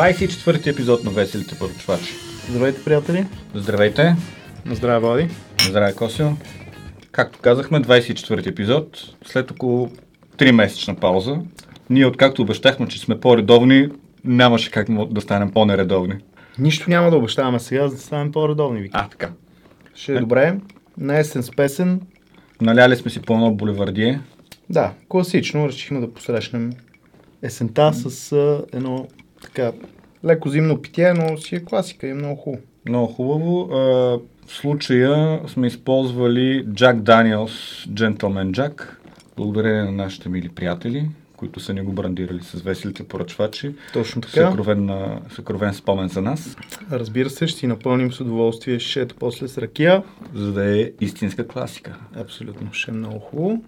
24-ти епизод на Веселите поручвачи. Здравейте, приятели! Здравейте! Здраве, Влади! Здравей, Косио! Както казахме, 24-ти епизод, след около 3 месечна пауза. Ние, откакто обещахме, че сме по-редовни, нямаше как да станем по-нередовни. Нищо няма да обещаваме сега, за да станем по-редовни, Вики. А, така. Ще е добре. На есен с песен. Наляли сме си по-едно боливардие. Да, класично. Решихме да посрещнем есента с а, едно така леко зимно питие, но си е класика и е много хубаво. Много хубаво. А, в случая сме използвали Jack Daniels Gentleman Jack, благодарение на нашите мили приятели, които са ни го брандирали с веселите поръчвачи. Точно така. Съкровен, съкровен спомен за нас. Разбира се, ще си напълним с удоволствие шето после с ракия. За да е истинска класика. Абсолютно, ще е много хубаво.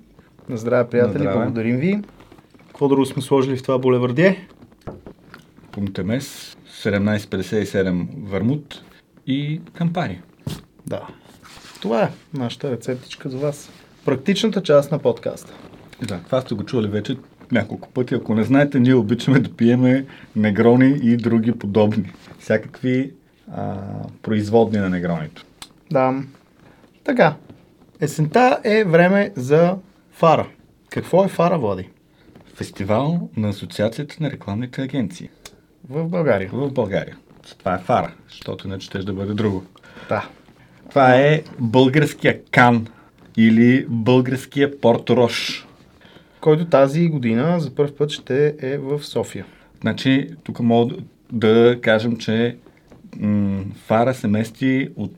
На здраве, приятели, На здраве. благодарим ви. Какво друго сме сложили в това булевардие? Пунктемес, 1757 Върмут и Кампари. Да. Това е нашата рецептичка за вас. Практичната част на подкаста. Да, това сте го чували вече няколко пъти. Ако не знаете, ние обичаме да пиеме негрони и други подобни. Всякакви а, производни на негронито. Да. Така. Есента е време за фара. Какво е фара, Влади? Фестивал на Асоциацията на рекламните агенции В България. в България. Това е фара, защото иначе ще да бъде друго. Да. Това е българския Кан или българския Порт Рош. Който тази година за първ път ще е в София. Значи, тук мога да кажем, че м- Фара се мести от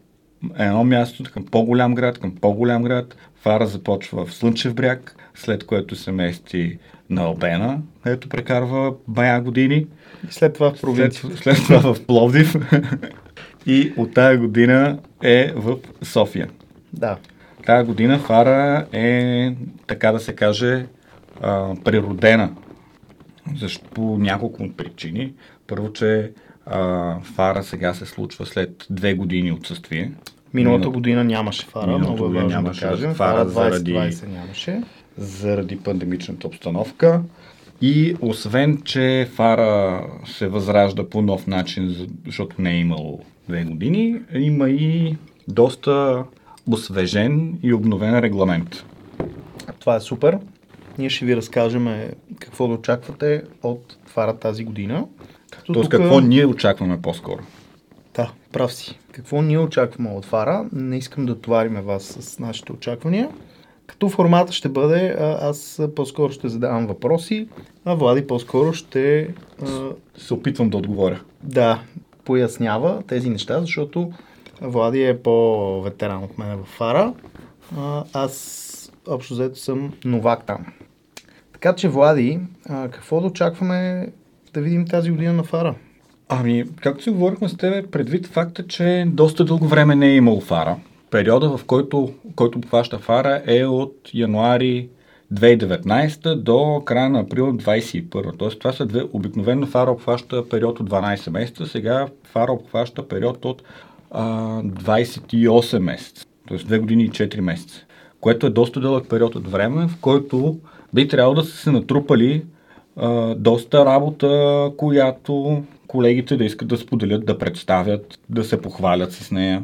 едно място към по-голям град, към по-голям град. Фара започва в Слънчев бряг, след което се мести на Албена, където прекарва бая години. И след това в След, провинцията. след това в Пловдив. И от тая година е в София. Да. Тая година Фара е, така да се каже, а, природена. Защо? По няколко причини. Първо, че а, Фара сега се случва след две години отсъствие. Миналата година нямаше фара, много е важно нямаше да кажем. фара Фара заради- 2020 нямаше. заради пандемичната обстановка. И освен, че Фара се възражда по нов начин, за- защото не е имало две години, има и доста освежен и обновен регламент. Това е супер. Ние ще ви разкажем е, какво да очаквате от фара тази година. Като Тоест, тук- какво ние очакваме по-скоро? Да, прав си. Какво ние очакваме от Фара? Не искам да товариме вас с нашите очаквания. Като формата ще бъде, аз по-скоро ще задавам въпроси, а Влади по-скоро ще Се опитвам да отговоря. да пояснява тези неща, защото Влади е по-ветеран от мен в Фара. Аз общо взето съм новак там. Така че, Влади, какво да очакваме да видим тази година на Фара? Ами, както си говорихме с тебе, предвид факта, че доста дълго време не е имал фара, периода, в който, който обхваща фара е от януари 2019 до края на април 2021. Тоест, това са две. Обикновено фара обхваща период от 12 месеца, сега фара обхваща период от а, 28 месеца. Тоест, 2 години и 4 месеца. Което е доста дълъг период от време, в който би трябвало да са се натрупали а, доста работа, която колегите да искат да споделят, да представят, да се похвалят с нея,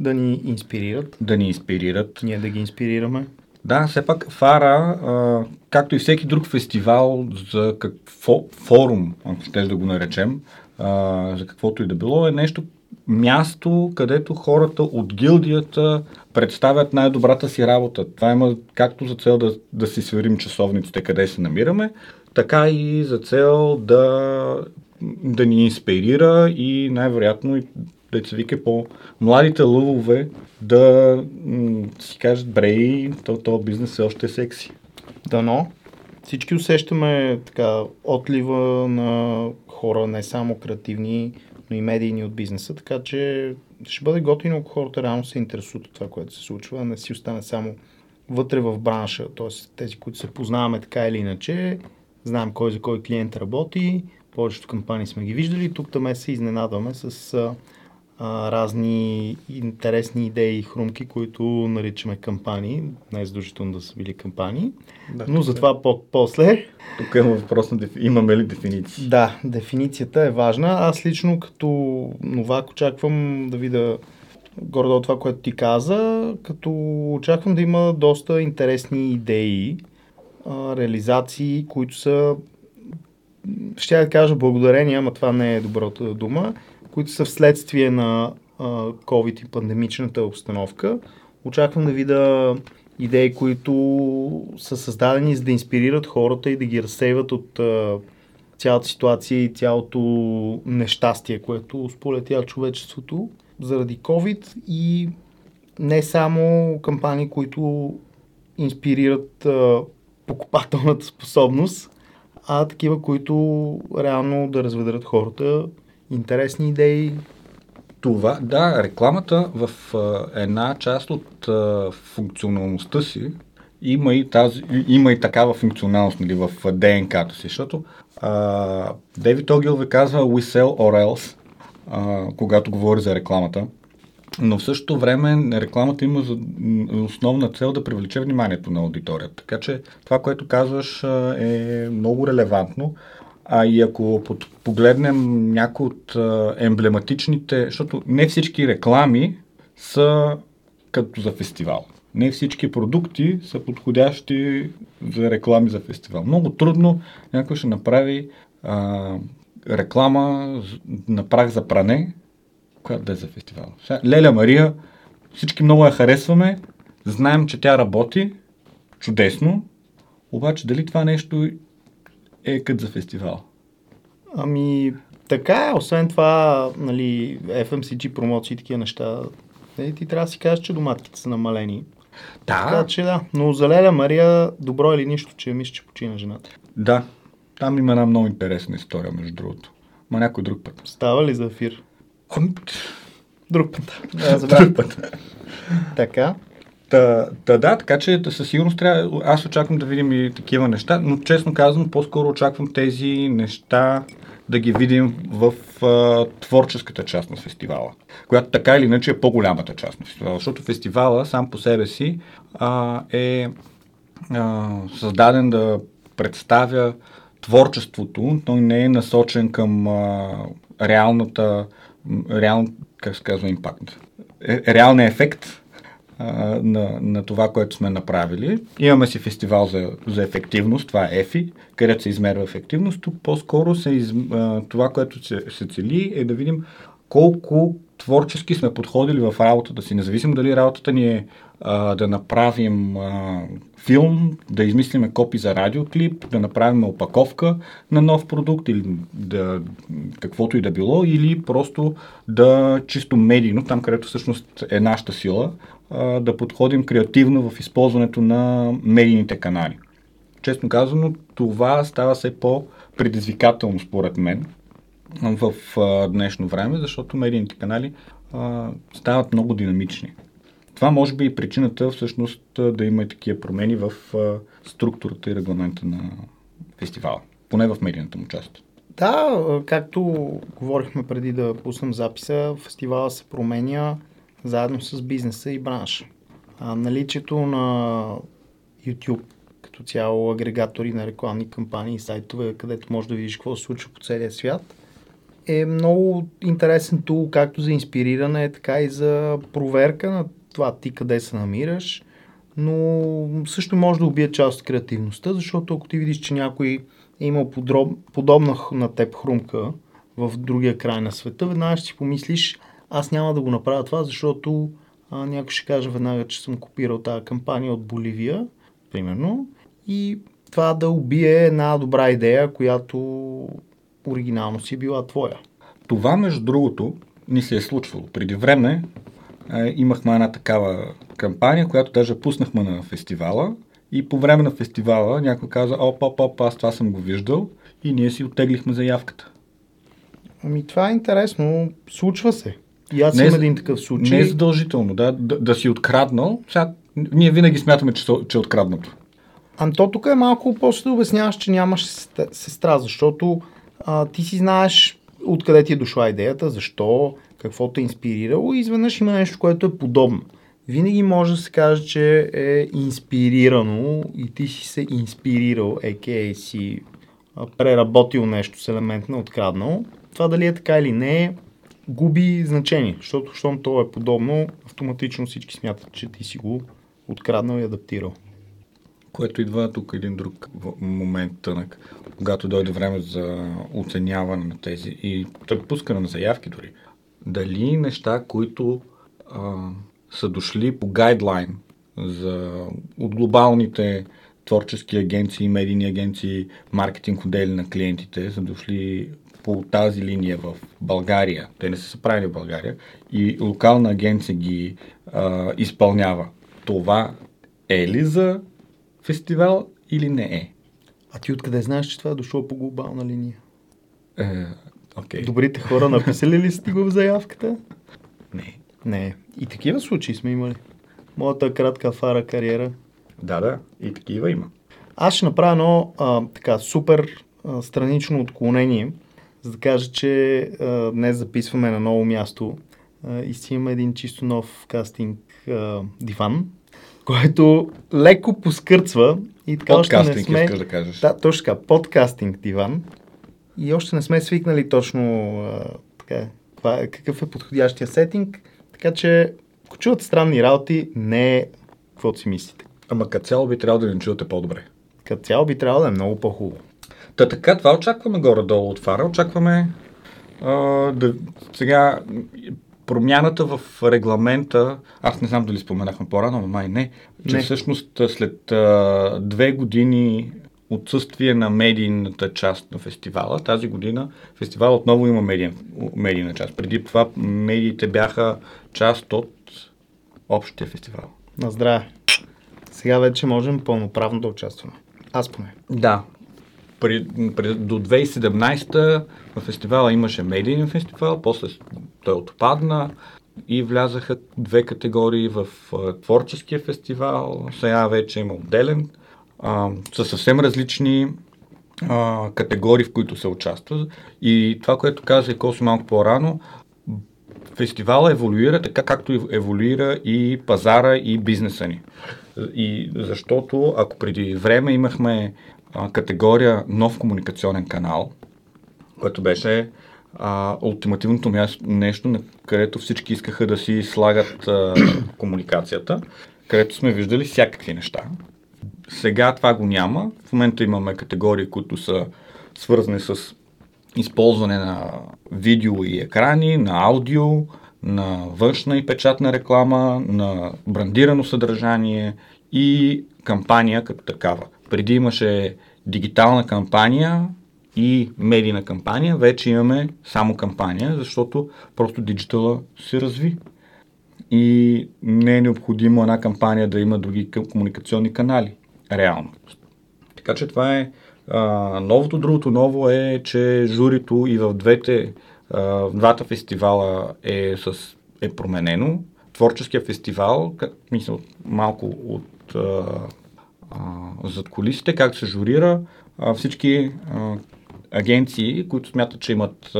Да ни инспирират, да ни инспирират. ние да ги инспирираме. Да, все пак Фара, а, както и всеки друг фестивал за какво, форум, ако ще да го наречем, а, за каквото и да било, е нещо, място, където хората от гилдията представят най-добрата си работа. Това има както за цел да, да си сверим часовниците, къде се намираме, така и за цел да, да ни инспирира и най-вероятно се вика по младите лъвове да м- си кажат, брей, то, то бизнес е още секси. Дано. Всички усещаме така отлива на хора, не само креативни, но и медийни от бизнеса, така че ще бъде готино, ако хората реално се интересуват от това, което се случва, не си остане само вътре в бранша, т.е. тези, които се познаваме така или иначе, знаем кой за кой клиент работи, повечето кампании сме ги виждали, тук там се изненадваме с а, разни интересни идеи и хрумки, които наричаме кампании. Не е задължително да са били кампании. Да, но за това по- после. Тук има въпрос на дефи... имаме ли дефиниции? Да, дефиницията е важна. Аз лично като новак очаквам да видя горе това, което ти каза, като очаквам да има доста интересни идеи, а, реализации, които са ще я кажа благодарение, ама това не е добрата дума, които са вследствие на COVID и пандемичната обстановка. Очаквам да видя идеи, които са създадени за да инспирират хората и да ги разсейват от цялата ситуация и цялото нещастие, което сполетя човечеството заради COVID и не само кампании, които инспирират покупателната способност, а такива, които реално да разведрат хората, интересни идеи. Това, да, рекламата в а, една част от а, функционалността си има и, тази, има и такава функционалност нали, в ДНК-то си, защото а, Дейвид Огил ви казва we sell or else, а, когато говори за рекламата. Но в същото време рекламата има за основна цел да привлече вниманието на аудиторията. Така че това, което казваш е много релевантно. А и ако погледнем някои от емблематичните, защото не всички реклами са като за фестивал. Не всички продукти са подходящи за реклами за фестивал. Много трудно някой ще направи а, реклама на прах за пране, която да е за фестивал. Леля Мария, всички много я харесваме, знаем, че тя работи, чудесно, обаче дали това нещо е като за фестивал? Ами, така е. Освен това, нали, FMCG промоции и такива неща, е, ти трябва да си кажеш, че доматките са намалени. Да. Така че да. Но за Леля Мария, добро или нищо, че мисля, че почина жената. Да. Там има една много интересна история, между другото. Ма някой друг път. Става ли за ефир? Друг път. Да, Друг път. така. Та, та да, така че със сигурност трябва. Аз очаквам да видим и такива неща, но честно казвам, по-скоро очаквам тези неща да ги видим в а, творческата част на фестивала, която така или иначе е по-голямата част на фестивала, защото фестивала сам по себе си а, е а, създаден да представя творчеството, той не е насочен към а, реалната, реал, как се казва, импакт, е, реалния ефект на, на това, което сме направили. Имаме си фестивал за, за ефективност, това е ЕФИ, където се измерва ефективност. Тук по-скоро се а, това, което се, се цели е да видим колко творчески сме подходили в работата си, независимо дали работата ни е а, да направим а, филм, да измислиме копи за радиоклип, да направим опаковка на нов продукт или да, каквото и да било, или просто да чисто медийно, там където всъщност е нашата сила, а, да подходим креативно в използването на медийните канали. Честно казано, това става все по-предизвикателно според мен в а, днешно време, защото медийните канали а, стават много динамични. Това може би е причината всъщност да има и такива промени в структурата и регламента на фестивала, поне в медийната му част. Да, както говорихме преди да пуснем записа, фестивала се променя заедно с бизнеса и бранша. А, наличието на YouTube като цяло агрегатори на рекламни кампании и сайтове, където може да видиш какво се случва по целия свят, е много интересен тул както за инспириране, така и за проверка на това ти къде се намираш, но също може да убие част от креативността, защото ако ти видиш, че някой е имал подроб, подобна на теб хрумка в другия край на света, веднага ще си помислиш, аз няма да го направя това, защото а, някой ще каже веднага, че съм копирал тази кампания от Боливия, примерно, и това да убие една добра идея, която оригинално си била твоя. Това, между другото, ни се е случвало. Преди време имахме една такава кампания, която даже пуснахме на фестивала и по време на фестивала някой каза, оп, оп, оп, аз това съм го виждал и ние си оттеглихме заявката. Ами това е интересно, случва се. И аз не, имам един такъв случай. Не е задължително, да, да, да си откраднал. Сега, ние винаги смятаме, че, че е откраднато. Ами то тук е малко после да обясняваш, че нямаш сестра, защото а, ти си знаеш откъде ти е дошла идеята, защо, какво те е инспирирало и изведнъж има нещо, което е подобно. Винаги може да се каже, че е инспирирано и ти си се инспирирал, еке си преработил нещо с елемент на откраднал. Това дали е така или не, губи значение, защото щом то е подобно, автоматично всички смятат, че ти си го откраднал и адаптирал. Което идва тук един друг момент тънък, когато дойде време за оценяване на тези и пускане на заявки дори. Дали неща, които а, са дошли по гайдлайн за, от глобалните творчески агенции, медийни агенции, маркетинг отдели на клиентите, са дошли по тази линия в България. Те не са се правили в България и локална агенция ги а, изпълнява. Това е ли за фестивал или не е? А ти откъде знаеш, че това е дошло по глобална линия? Е, okay. Добрите хора написали ли сте го в заявката? Не. Не. И такива случаи сме имали. Моята кратка фара кариера. Да, да. И такива има. Аз ще направя едно а, така супер а, странично отклонение, за да кажа, че а, днес записваме на ново място а, и си имаме един чисто нов кастинг а, диван, който леко поскърцва и така Подкастинг, още не сме... искаш да кажеш. Да, точно така, подкастинг диван. И още не сме свикнали точно а, така, е- какъв е подходящия сетинг. Така че, ако чувате странни работи, не е каквото си мислите. Ама като цяло би трябвало да ни чувате по-добре. Като цяло би трябвало да е много по-хубаво. Та така, това очакваме горе-долу от Фара. Очакваме а, да, сега промяната в регламента, аз не знам дали споменахме по-рано, но май не, че Не. всъщност след а, две години отсъствие на медийната част на фестивала, тази година фестивал отново има медиен, медийна част. Преди това медиите бяха част от общия фестивал. На здраве. Сега вече можем пълноправно да участваме. Аз поне. Да. При, при, до 2017 в фестивала имаше медийен фестивал, после той отпадна и влязаха две категории в творческия фестивал. Сега вече има отделен. Са съвсем различни а, категории, в които се участва. И това, което каза и Коси малко по-рано, фестивала еволюира така, както еволюира и пазара и бизнеса ни. И защото ако преди време имахме а, категория нов комуникационен канал, което беше а, ултимативното място, нещо, на където всички искаха да си слагат а, комуникацията, където сме виждали всякакви неща. Сега това го няма. В момента имаме категории, които са свързани с използване на видео и екрани, на аудио, на външна и печатна реклама, на брандирано съдържание и кампания като такава. Преди имаше дигитална кампания и медийна кампания, вече имаме само кампания, защото просто диджитала се разви. И не е необходимо една кампания да има други комуникационни канали. Реално. Така че това е а, новото. Другото ново е, че журито и в двете а, в двата фестивала е, с, е променено. Творческия фестивал, как, мисля, малко от а, а, зад колисите, как се журира, а, всички а, агенции, които смятат, че имат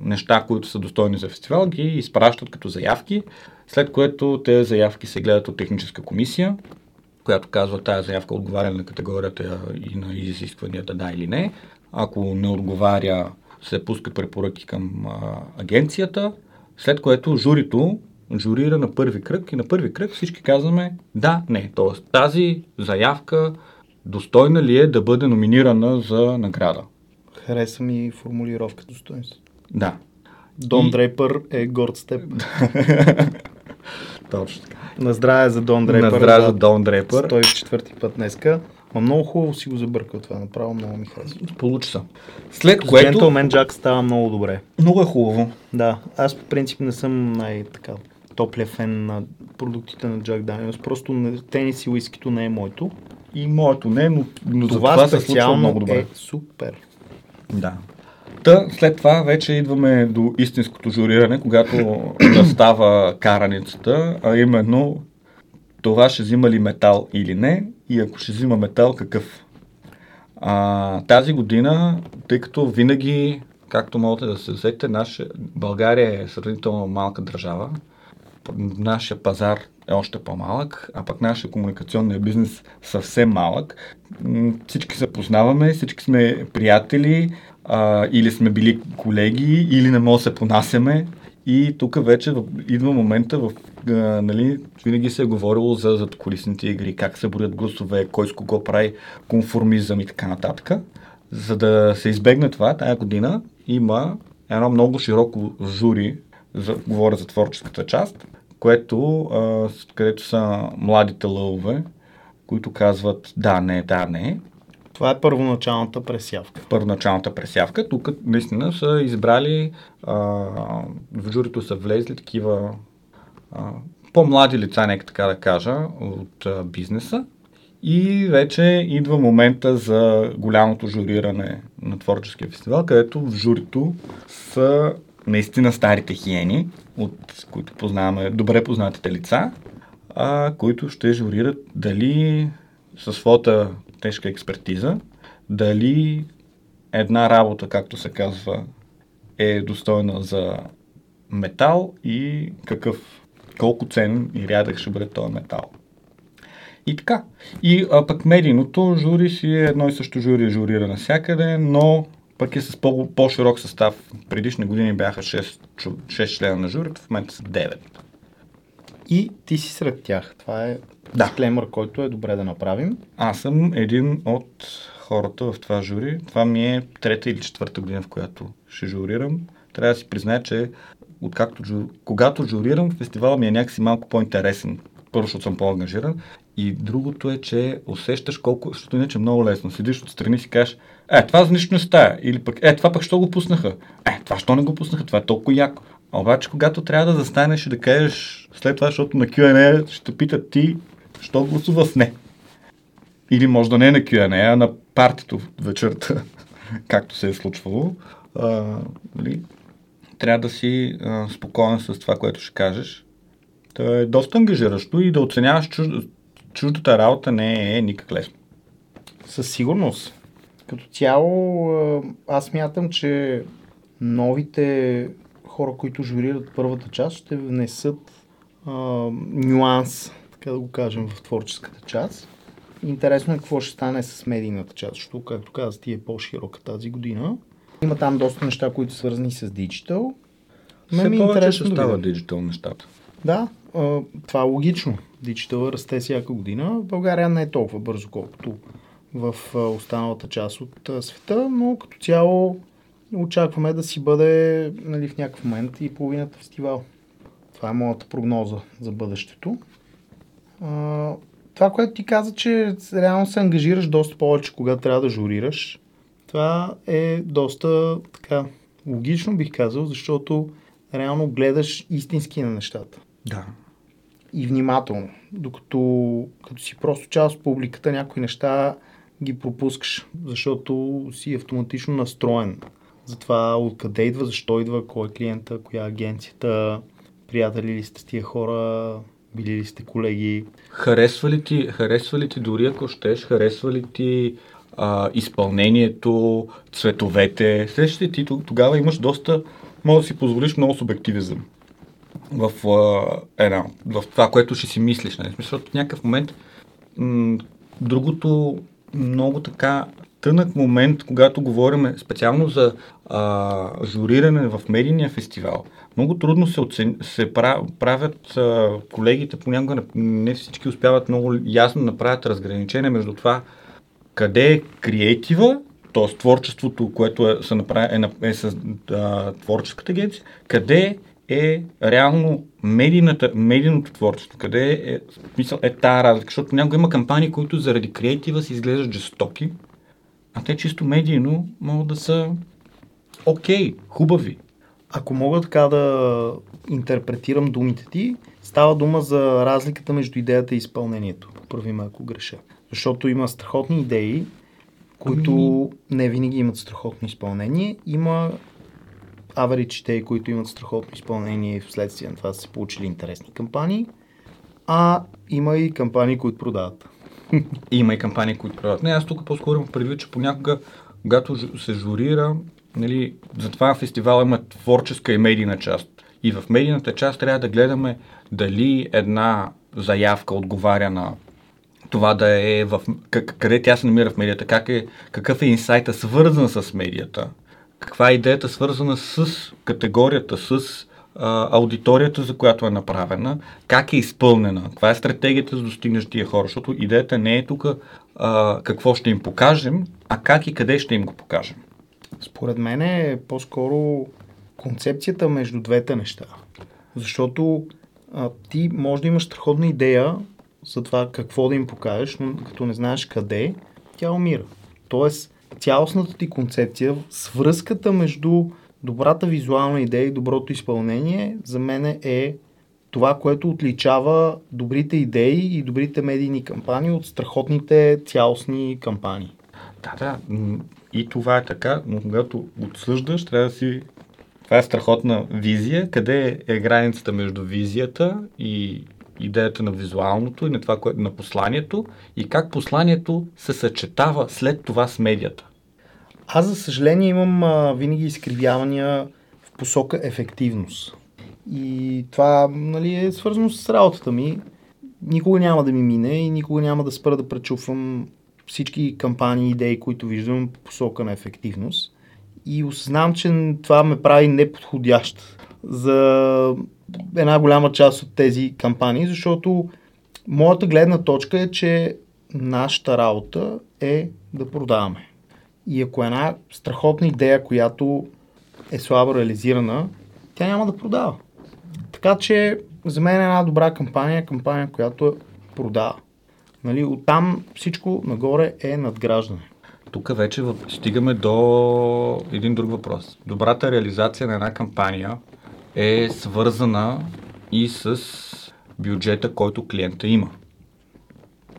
неща, които са достойни за фестивал, ги изпращат като заявки, след което тези заявки се гледат от техническа комисия, която казва тази заявка отговаря на категорията и на изискванията да или не. Ако не отговаря, се пускат препоръки към а, агенцията, след което журито журира на първи кръг и на първи кръг всички казваме да, не. Тоест тази заявка достойна ли е да бъде номинирана за награда? Хареса ми формулировка достоинство. Да. Дон И- Дрейпър е горд с теб. Точно така. На здраве за Дон Дрейпър. На здраве за Дон Дрейпър. 104 път днеска. Ма много хубаво си го забъркал това. Направо много ми харесва. Получи се. След което... Gentleman Jack става много добре. Много е хубаво. Да, аз по принцип не съм най-така топлия фен на продуктите на Jack Daniels. Просто не- тенис и уискито не е моето. И моето не, но, но за Това, това се случва специално много добре. е супер. Да. Та, след това вече идваме до истинското журиране, когато настава караницата, а именно това ще взима ли метал или не и ако ще взима метал, какъв. А, тази година, тъй като винаги както можете да се взете, наша, България е сравнително малка държава. Нашия пазар е още по-малък, а пък нашия комуникационния бизнес съвсем малък. Всички се познаваме, всички сме приятели, а, или сме били колеги, или не може да се понасяме. И тук вече идва момента, в, а, нали, винаги се е говорило за задколисните игри, как се борят гласове, кой с кого прави конформизъм и така нататък. За да се избегне това, тая година има едно много широко жури, за, говоря за творческата част, което, а, където са младите лъвове, които казват да, не, да, не. Това е първоначалната пресявка. Първоначалната пресявка. Тук наистина са избрали, а, в журито са влезли такива а, по-млади лица, нека така да кажа, от а, бизнеса. И вече идва момента за голямото журиране на творческия фестивал, където в журито са наистина старите хиени, от които познаваме добре познатите лица, а, които ще журират дали със своята тежка експертиза, дали една работа, както се казва, е достойна за метал и какъв, колко цен и рядък ще бъде този метал. И така. И а, пък медийното жури си е едно и също жури, журира навсякъде, но пък е с по- по-широк състав. Предишни години бяха 6, 6 члена на журито, в момента са 9. И ти си сред тях. Това е да. дисклеймър, който е добре да направим. Аз съм един от хората в това жури. Това ми е трета или четвърта година, в която ще журирам. Трябва да си призная, че откакто, когато журирам, фестивала ми е някакси малко по-интересен. Първо, защото съм по-ангажиран. И другото е, че усещаш колко, защото иначе е много лесно. Седиш отстрани и си кажеш, е, това за нищо не стая. Или пък, е, това пък що го пуснаха? Е, това що не го пуснаха? Това е толкова яко. Обаче, когато трябва да застанеш и да кажеш след това, защото на Q&A ще питат ти, що гласува с не. Или може да не е на Q&A, а на партито вечерта, както се е случвало. А, нали? Трябва да си а, спокоен с това, което ще кажеш. То е доста ангажиращо и да оценяваш чужд... чуждата работа не е никак лесно. Със сигурност. Като цяло, аз мятам, че новите хора, които журират първата част, ще внесат а, нюанс, така да го кажем, в творческата част. Интересно е какво ще стане с медийната част, защото, както казах, ти е по-широка тази година. Има там доста неща, които са свързани с диджитал. Все ми е повече ще става диджитал нещата. Да, а, това е логично. Диджитал расте всяка година. В България не е толкова бързо, колкото в останалата част от света, но като цяло очакваме да си бъде нали, в някакъв момент и половината фестивал. Това е моята прогноза за бъдещето. А, това, което ти каза, че реално се ангажираш доста повече, когато трябва да журираш, това е доста така логично, бих казал, защото реално гледаш истински на нещата. Да. И внимателно. Докато като си просто част от публиката, някои неща ги пропускаш, защото си автоматично настроен за това откъде идва, защо идва, кой е клиента, коя е агенцията, приятели ли сте с тия хора, били ли сте колеги. Харесва ли ти, харесва ли ти дори ако щеш, харесва ли ти а, изпълнението, цветовете? Срещате ти тогава имаш доста, може да си позволиш много субективизъм в, а, една, в това, което ще си мислиш. Нали? Защото в някакъв момент м- другото много така тънък момент, когато говорим специално за а, журиране в медийния фестивал. Много трудно се, оцен... се правят а, колегите, понякога не, всички успяват много ясно да направят разграничение между това къде е креатива, т.е. творчеството, което е, са направи, е, е с а, творческата агенция, къде е реално медийната, медийното творчество, къде е, смисъл, е тази разлика, защото някога има кампании, които заради креатива си изглеждат жестоки, а те чисто медийно могат да са окей, okay, хубави. Ако мога така да интерпретирам думите ти, става дума за разликата между идеята и изпълнението. Прави ме ако греша. Защото има страхотни идеи, които ами... не винаги имат страхотно изпълнение. Има идеи, които имат страхотно изпълнение и вследствие на това са се получили интересни кампании. А има и кампании, които продават. Има и кампании, които продават. Не, аз тук по-скоро имам предвид, че понякога, когато се журира, нали, затова фестивал има творческа и медийна част. И в медийната част трябва да гледаме дали една заявка отговаря на това да е в... къде тя се намира в медията, как е, какъв е инсайта свързан с медията, каква е идеята свързана с категорията, с а, аудиторията, за която е направена, как е изпълнена, каква е стратегията за достигнеш тия хора, защото идеята не е тук какво ще им покажем, а как и къде ще им го покажем. Според мен е по-скоро концепцията между двете неща. Защото а, ти може да имаш страхотна идея за това какво да им покажеш, но като не знаеш къде, тя умира. Тоест, цялостната ти концепция, свръзката между добрата визуална идея и доброто изпълнение, за мен е това, което отличава добрите идеи и добрите медийни кампании от страхотните цялостни кампании. Да, да. И това е така, но когато отсъждаш, трябва да си това е страхотна визия. Къде е границата между визията и идеята на визуалното и на това, което на посланието и как посланието се съчетава след това с медията? Аз, за съжаление, имам а, винаги изкривявания в посока ефективност. И това нали, е свързано с работата ми. Никога няма да ми мине и никога няма да спра да пречупвам всички кампании идеи, които виждам по посока на ефективност и осъзнавам, че това ме прави неподходящ за една голяма част от тези кампании, защото моята гледна точка е, че нашата работа е да продаваме. И ако е една страхотна идея, която е слабо реализирана, тя няма да продава. Така че за мен е една добра кампания, кампания, която продава. Нали, оттам всичко нагоре е надграждане. Тук вече стигаме до един друг въпрос. Добрата реализация на една кампания е свързана и с бюджета, който клиента има.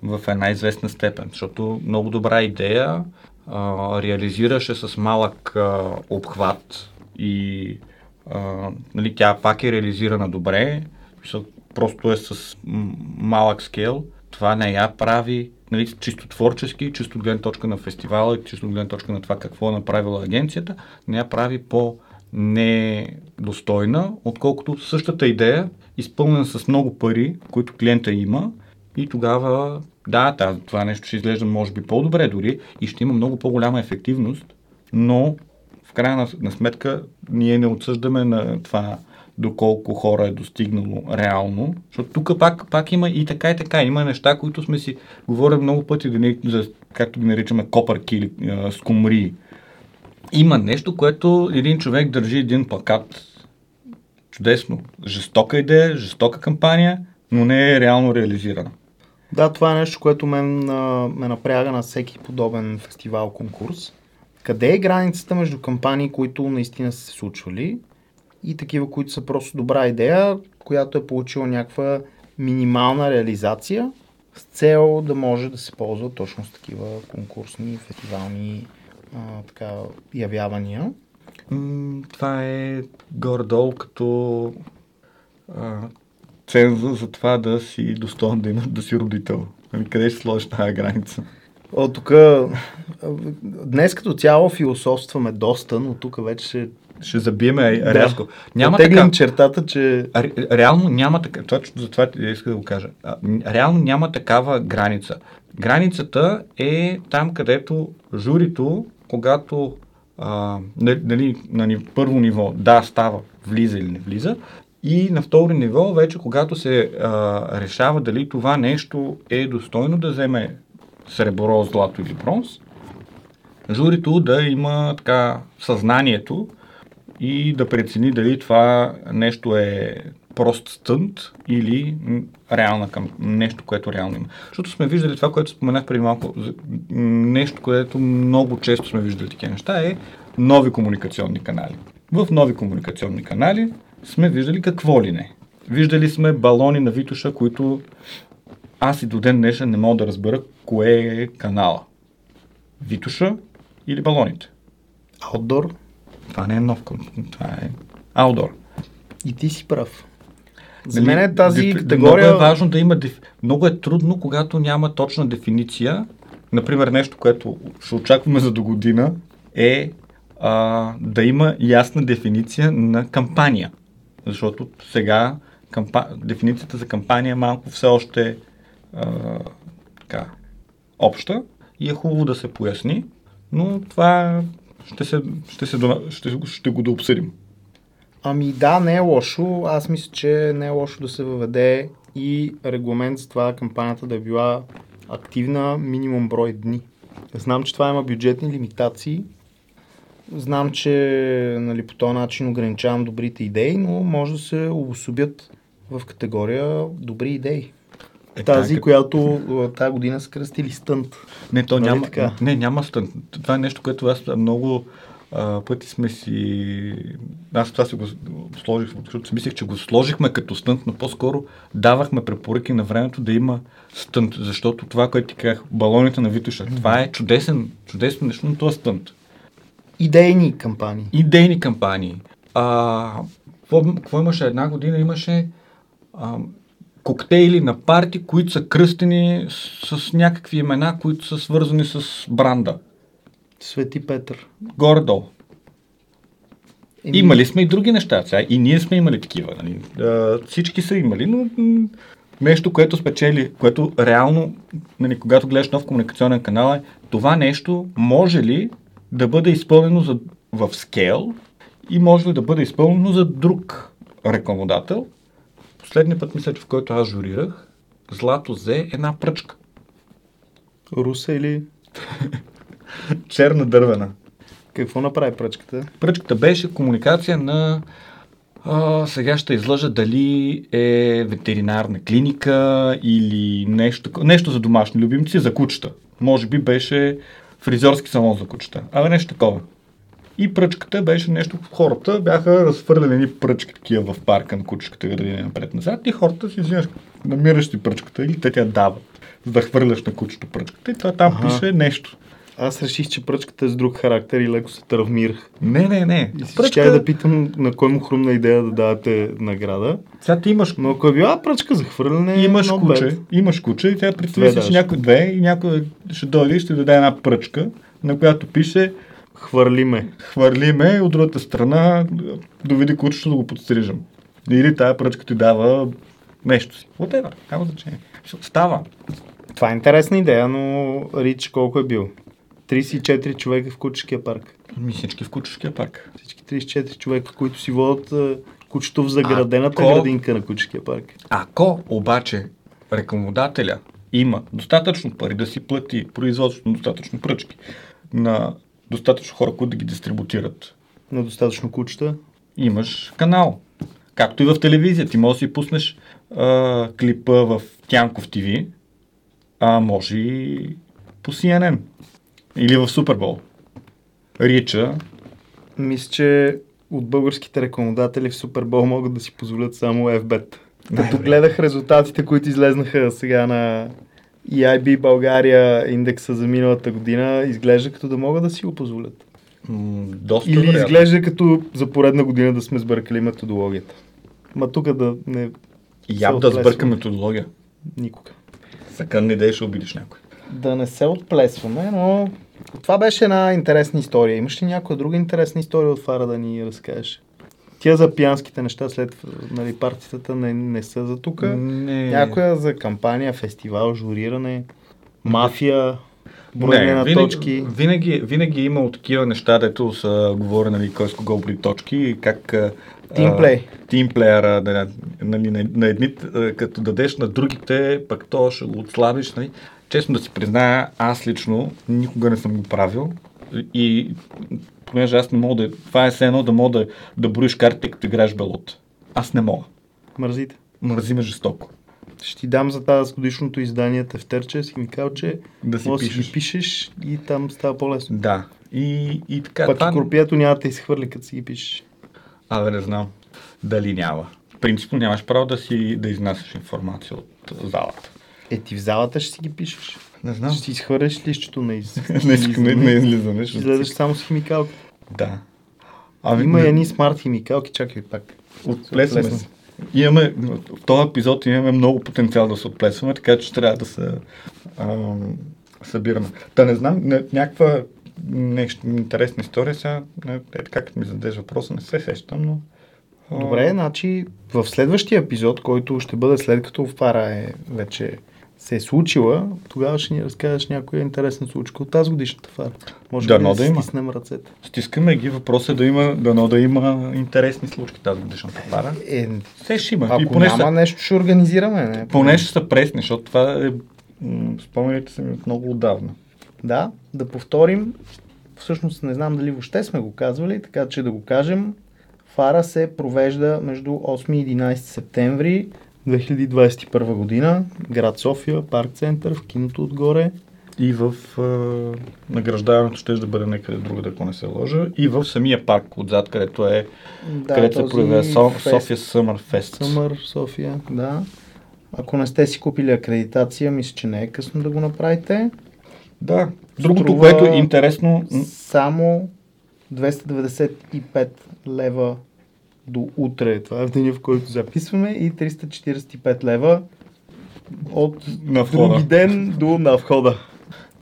В една известна степен. Защото много добра идея а, реализираше с малък а, обхват и а, нали, тя пак е реализирана добре, просто е с малък скел. Това не я прави нали, чисто творчески, чисто гледна точка на фестивала, чисто от гледна точка на това какво е направила агенцията, не я прави по недостойна, отколкото същата идея, изпълнена с много пари, които клиента има и тогава да, това нещо ще изглежда може би по-добре дори и ще има много по-голяма ефективност, но в крайна на, на сметка ние не отсъждаме на това доколко хора е достигнало реално. Защото тук пак, пак има и така и така. Има неща, които сме си говорили много пъти, не, за, както ги наричаме, копърки или скумри. Има нещо, което един човек държи един плакат. Чудесно. Жестока идея, жестока кампания, но не е реално реализирана. Да, това е нещо, което мен а, ме напряга на всеки подобен фестивал, конкурс. Къде е границата между кампании, които наистина са се случвали и такива, които са просто добра идея, която е получила някаква минимална реализация с цел да може да се ползва точно с такива конкурсни, фестивални а, така, явявания. Това е горе-долу като а, ценза за това да си достоен да, има, да си родител. Ами къде ще сложиш тази граница? О, тук днес като цяло философстваме доста, но тук вече ще ще забиеме да. рязко. Няма така... чертата, че... Реално няма така... Точно за това иска да го кажа. Реално няма такава граница. Границата е там, където журито, когато а, нали, на първо ниво да става, влиза или не влиза, и на второ ниво, вече когато се а, решава дали това нещо е достойно да вземе сребро, злато или бронз, журито да има така съзнанието, и да прецени дали това нещо е прост стънт или реална към нещо, което реално има. Защото сме виждали това, което споменах преди малко, нещо, което много често сме виждали такива неща, е нови комуникационни канали. В нови комуникационни канали сме виждали какво ли не. Виждали сме балони на Витуша, които аз и до ден днешен не мога да разбера кое е канала. Витуша или балоните. Аутдор това не е нов това е аудор. И ти си прав. За нали, мен е тази деф... категория... Много е важно да има... Деф... Много е трудно, когато няма точна дефиниция. Например, нещо, което ще очакваме за до година е а, да има ясна дефиниция на кампания. Защото сега кампа... дефиницията за кампания малко все още а, така, обща и е хубаво да се поясни, но това ще, се, ще, се, ще, ще го да обсъдим. Ами да, не е лошо. Аз мисля, че не е лошо да се въведе и регламент за това кампанията да е била активна минимум брой дни. Знам, че това има бюджетни лимитации. Знам, че нали, по този начин ограничавам добрите идеи, но може да се обособят в категория добри идеи. Е, тази, как... която тази година са кръстили стънт. Не, то нали няма, така? не, няма стънт. Това е нещо, което аз много а, пъти сме си... Аз това си го сложих, защото си мислех, че го сложихме като стънт, но по-скоро давахме препоръки на времето да има стънт, защото това, което ти казах, балоните на Витуша, mm-hmm. това е чудесен, чудесно нещо, но това е стънт. Идейни кампании. Идейни кампании. А, какво, какво имаше една година? Имаше а, коктейли на парти, които са кръстени с, с някакви имена, които са свързани с бранда. Свети Петър. Горе-долу. Еми... Имали сме и други неща. Сега и ние сме имали такива. Нали? А, всички са имали, но нещо, което спечели, което реално, нали, когато гледаш нов комуникационен канал е, това нещо може ли да бъде изпълнено за, в скейл и може ли да бъде изпълнено за друг рекламодател. Последния път, мисля, в който аз журирах, Злато взе една пръчка. Руса или черна дървена. Какво направи пръчката? Пръчката беше комуникация на а, сега ще излъжа дали е ветеринарна клиника или нещо, нещо за домашни любимци, за кучета. Може би беше фризьорски салон за кучета. Абе нещо такова. И пръчката беше нещо, хората бяха разфърляни пръчки такива в парка на кучешката градина напред-назад и хората си взимаш, намираш си пръчката или те тя дава, за да хвърляш на кучето пръчката и това там ага. пише нещо. Аз реших, че пръчката е с друг характер и леко се травмирах. Не, не, не. И пръчка... да питам на кой му хрумна идея да давате награда. Сега ти имаш... Но ако е била пръчка за хвърляне, имаш куче, bad. имаш куче и тя представи си някой две и някой ще дойде и ще даде една пръчка, на която пише Хвърли ме. Хвърли ме, от другата страна доведи кучето да го подстрижам. Или тая пръчка ти дава нещо си. Whatever, няма значение. Става. Това е интересна идея, но Рич колко е бил? 34 човека в Кучешкия парк. Ми всички в Кучешкия парк. Всички 34 човека, които си водят кучето в заградената ако, градинка на Кучешкия парк. Ако обаче рекламодателя има достатъчно пари да си плати производството на достатъчно пръчки на достатъчно хора, които да ги дистрибутират. На достатъчно кучета? Имаш канал. Както и в телевизия. Ти можеш да си пуснеш а, клипа в Тянков ТВ, а може и по CNN. Или в Супербол. Рича. Мисля, че от българските рекламодатели в Супербол могат да си позволят само FBET. Като гледах резултатите, които излезнаха сега на EIB България индекса за миналата година, изглежда като да могат да си го позволят. М- доста Или вероятно. изглежда като за поредна година да сме сбъркали методологията. Ма тук да не... Я да сбърка методология. Никога. Сакън не дей, ще обидиш някой да не се отплесваме, но това беше една интересна история. Имаш ли някоя друга интересна история от Фара да ни разкажеш? Тия за пиянските неща след нали, партитата не, не са за тук. Някоя за кампания, фестивал, журиране, мафия, броене на винаги, точки. Винаги, винаги имало такива неща, дето са говори, нали, кой с кого брои точки и как Тимплей. Тимплеера, нали, на, на едни, като дадеш на другите, пък то ще го отслабиш. Нали. Честно да си призная, аз лично никога не съм го правил и понеже аз не мога да... Това е все едно да мога да, да броиш картите, като играеш белот. Аз не мога. Мързите? Мързи ме жестоко. Ще ти дам за тази годишното издание тефтерче си ми казал, че да си пишеш. си ги пишеш и там става по-лесно. Да. И, и така. Пак това... корпието няма да те изхвърли, като си ги пишеш. Абе, не знам. Дали няма. Принципно нямаш право да си да изнасяш информация от залата. Е, ти в залата ще си ги пишеш. Не знам. Ще си изхвърляш лището на, из... не, не, излизане. Ще излезеш само с химикалки. Да. Ами, Има и едни смарт химикалки, чакай пак. Отплесваме се. Имаме, в този епизод имаме много потенциал да се отплесваме, така че трябва да се ам, събираме. Та не знам, някаква нещо интересна история. Сега, е, е, така като ми зададеш въпроса, не се сещам, но... Добре, значи в следващия епизод, който ще бъде след като Фара е вече се е случила, тогава ще ни разкажеш някоя интересна случка от тази годишната фара. Може Да, да, да има. стиснем ръцете. Стискаме ги, въпросът е да има, дано да има интересни случки тази годишната пара. Е, Все ще има. ако и поне, няма са, нещо, ще организираме. Не? поне ще са пресни, защото това е... Спомняте се ми от много отдавна. Да, да повторим. Всъщност не знам дали въобще сме го казвали, така че да го кажем. Фара се провежда между 8 и 11 септември 2021 година. Град София, парк център, в киното отгоре. И в е, награждаването ще да бъде някъде другаде, ако не се лъжа. И в самия парк отзад, където е, Да, където се проявява Со, фест- София Summer Fest. Съмър, София, да. Ако не сте си купили акредитация, мисля, че не е късно да го направите. Да. Другото, Струва- което е интересно, Само 295 лева до утре. Това е в деня, в който записваме и 345 лева от на входа. други ден до на входа.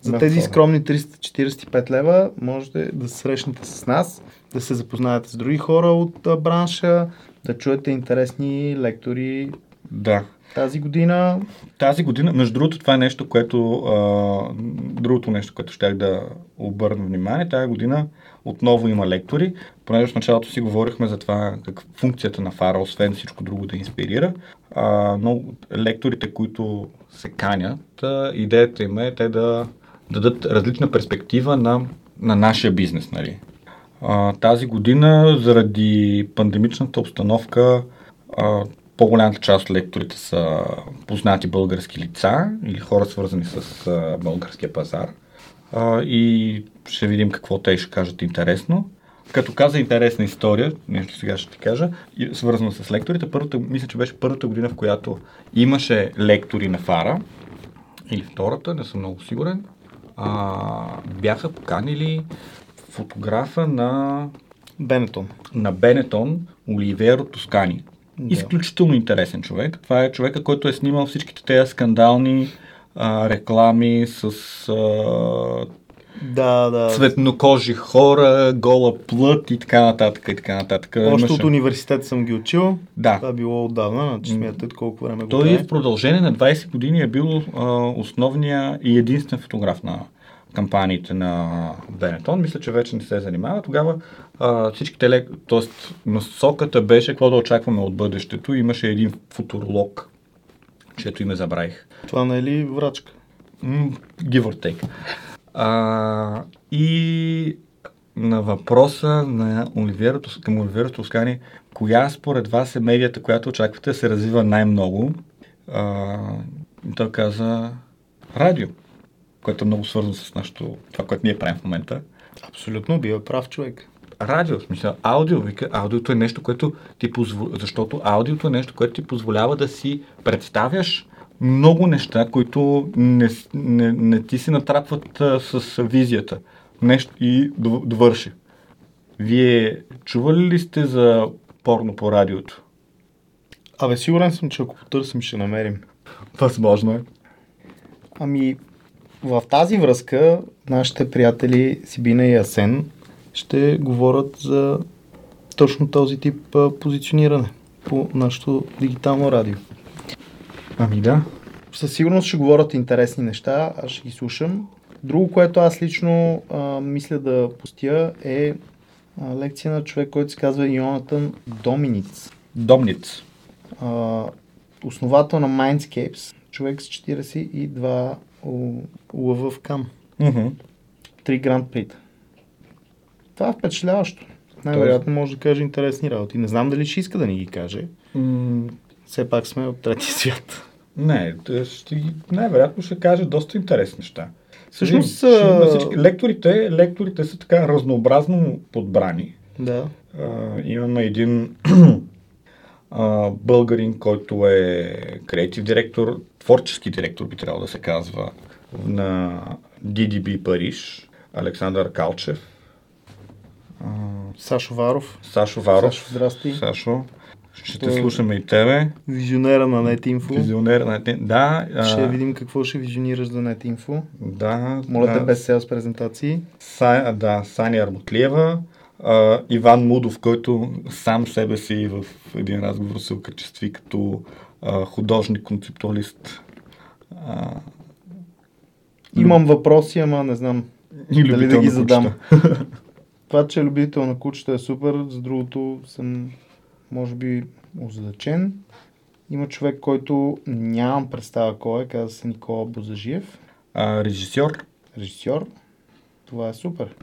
За На тези входа. скромни 345 лева можете да се срещнете с нас, да се запознаете с други хора от а, бранша, да чуете интересни лектори Да. тази година. Тази година, между другото, това е нещо, което а, другото нещо, което щях да обърна внимание. Тази година отново има лектори, понеже в началото си говорихме за това как функцията на фара, освен всичко друго да инспирира. А, но лекторите, които се канят, идеята им е те да дадат различна перспектива на, на нашия бизнес. Нали? А, тази година, заради пандемичната обстановка, а, по-голямата част от лекторите са познати български лица или хора свързани с а, българския пазар. А, и ще видим какво те ще кажат интересно. Като каза интересна история, нещо сега ще ти кажа, свързано с лекторите, първата, мисля, че беше първата година, в която имаше лектори на Фара, или втората, не съм много сигурен, а, бяха поканили фотографа на Бенетон. на Бенетон Оливеро Тоскани. Да. Изключително интересен човек. Това е човека, който е снимал всичките тези скандални а, реклами с а, Да, да. цветнокожи хора, гола плът и така нататък. И така нататък. Още Имаше- от университет съм ги учил. Да. Това е било отдавна, значи смятат колко време го Той прави. в продължение на 20 години е бил а, основния и единствен фотограф на кампаниите на Бенетон. Мисля, че вече не се занимава. Тогава а, всичките лек... Тоест, насоката беше какво да очакваме от бъдещето. Имаше един футуролог, чието име забравих. Това не е ли врачка? Give or take. А, и на въпроса на Оливера, Тос- към Оливера Тоскани, коя според вас е медията, която очаквате да се развива най-много? А, той каза радио, което е много свързано с нашото, това, което ние правим в момента. Абсолютно, бива прав човек. Радио, в смисъл, аудио, вика, аудиото е нещо, което ти позволява, защото аудиото е нещо, което ти позволява да си представяш много неща, които не, не, не ти се натрапват а, с визията. Нещо и дов- довърши. Вие чували ли сте за порно по радиото? Абе, сигурен съм, че ако потърсим, ще намерим. Възможно е. Ами, в тази връзка, нашите приятели Сибина и Асен ще говорят за точно този тип позициониране по нашото дигитално радио. Ами да. Със сигурност ще говорят интересни неща, аз ще ги слушам. Друго, което аз лично а, мисля да пустя е а, лекция на човек, който се казва Йонатан Доминиц. Домниц. А, основател на Mindscapes, човек с 42 у- лъва в кам. Мгм. Три гранд прита. Това е впечатляващо. Най-вероятно може да каже интересни работи. Не знам дали ще иска да ни ги каже. М, Все пак сме от третия свят. Не, те ще, най-вероятно ще каже доста интересни неща. Всъщност, Ще а- всички- лекторите, лекторите са така разнообразно подбрани. Да. А, имаме един а, българин, който е креатив директор, творчески директор би трябвало да се казва, на DDB Париж, Александър Калчев, а, Сашо Варов. Сашо Варов. Сашо, здрасти. Сашо. Ще те слушаме и тебе. Визионера на NetInfo. Визионер на те. Да. а, Ще видим какво ще визионираш за NetInfo. Да. Моля те а, без селс презентации. Са, да, Сани Армутлиева, а, Иван Мудов, който сам себе си в един разговор се окачестви като а, художник, концептуалист. А, Имам въпроси, ама не знам и дали да ги задам. Това, че е любител на кучета е супер, за другото съм, може би, озадачен. Има човек, който нямам представа кой е, каза се Никола Бозажиев, А, режисьор. режисьор. Това е супер.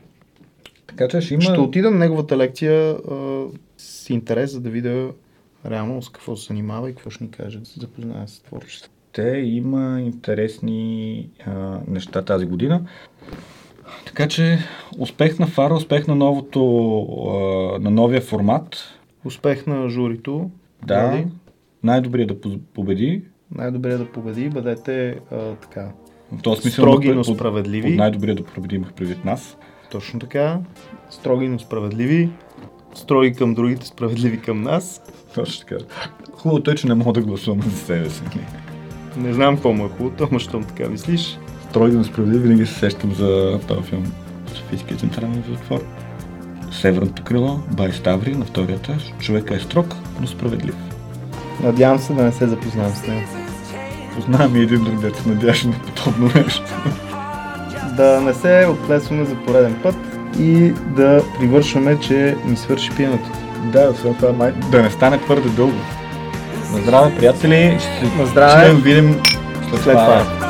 Така че ще има... Ще отида на неговата лекция а, с интерес, за да видя реално с какво се занимава и какво ще ни каже, да се запозная с творчество. Те има интересни а, неща тази година. Така че успех на Фара, успех на новото, а, на новия формат. Успех на журито. Да, Влади. най-добрият да победи. Най-добре да победи. Бъдете а, така. В този смисъл Строги, но справедливи. Под най-добрия да победи имах предвид нас. Точно така. Строги, но справедливи. Строги към другите, справедливи към нас. Точно така. Хубавото е, че не мога да гласувам за себе си. Не знам какво му е хубавото, ама щом така мислиш. Стройно справедлив, винаги се сещам за този филм. Софийския централен затвор. Северното крило, Бай Ставри на втория етаж. Човека е строг, но справедлив. Надявам се да не се запознавам с него. Познавам и един друг дет се надяваше на подобно нещо. Да не се отплесваме за пореден път и да привършваме, че ни свърши пиенето. Да, освен това май... да не стане твърде дълго. На здраве, приятели! Ще, На здраве! Ще видим след, След това. това.